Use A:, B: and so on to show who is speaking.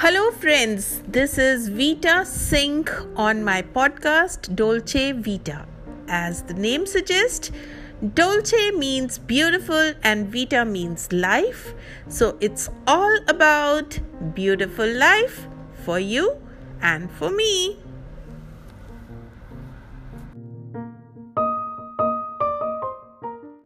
A: Hello, friends. This is Vita Singh on my podcast Dolce Vita. As the name suggests, Dolce means beautiful and Vita means life. So it's all about beautiful life for you and for me.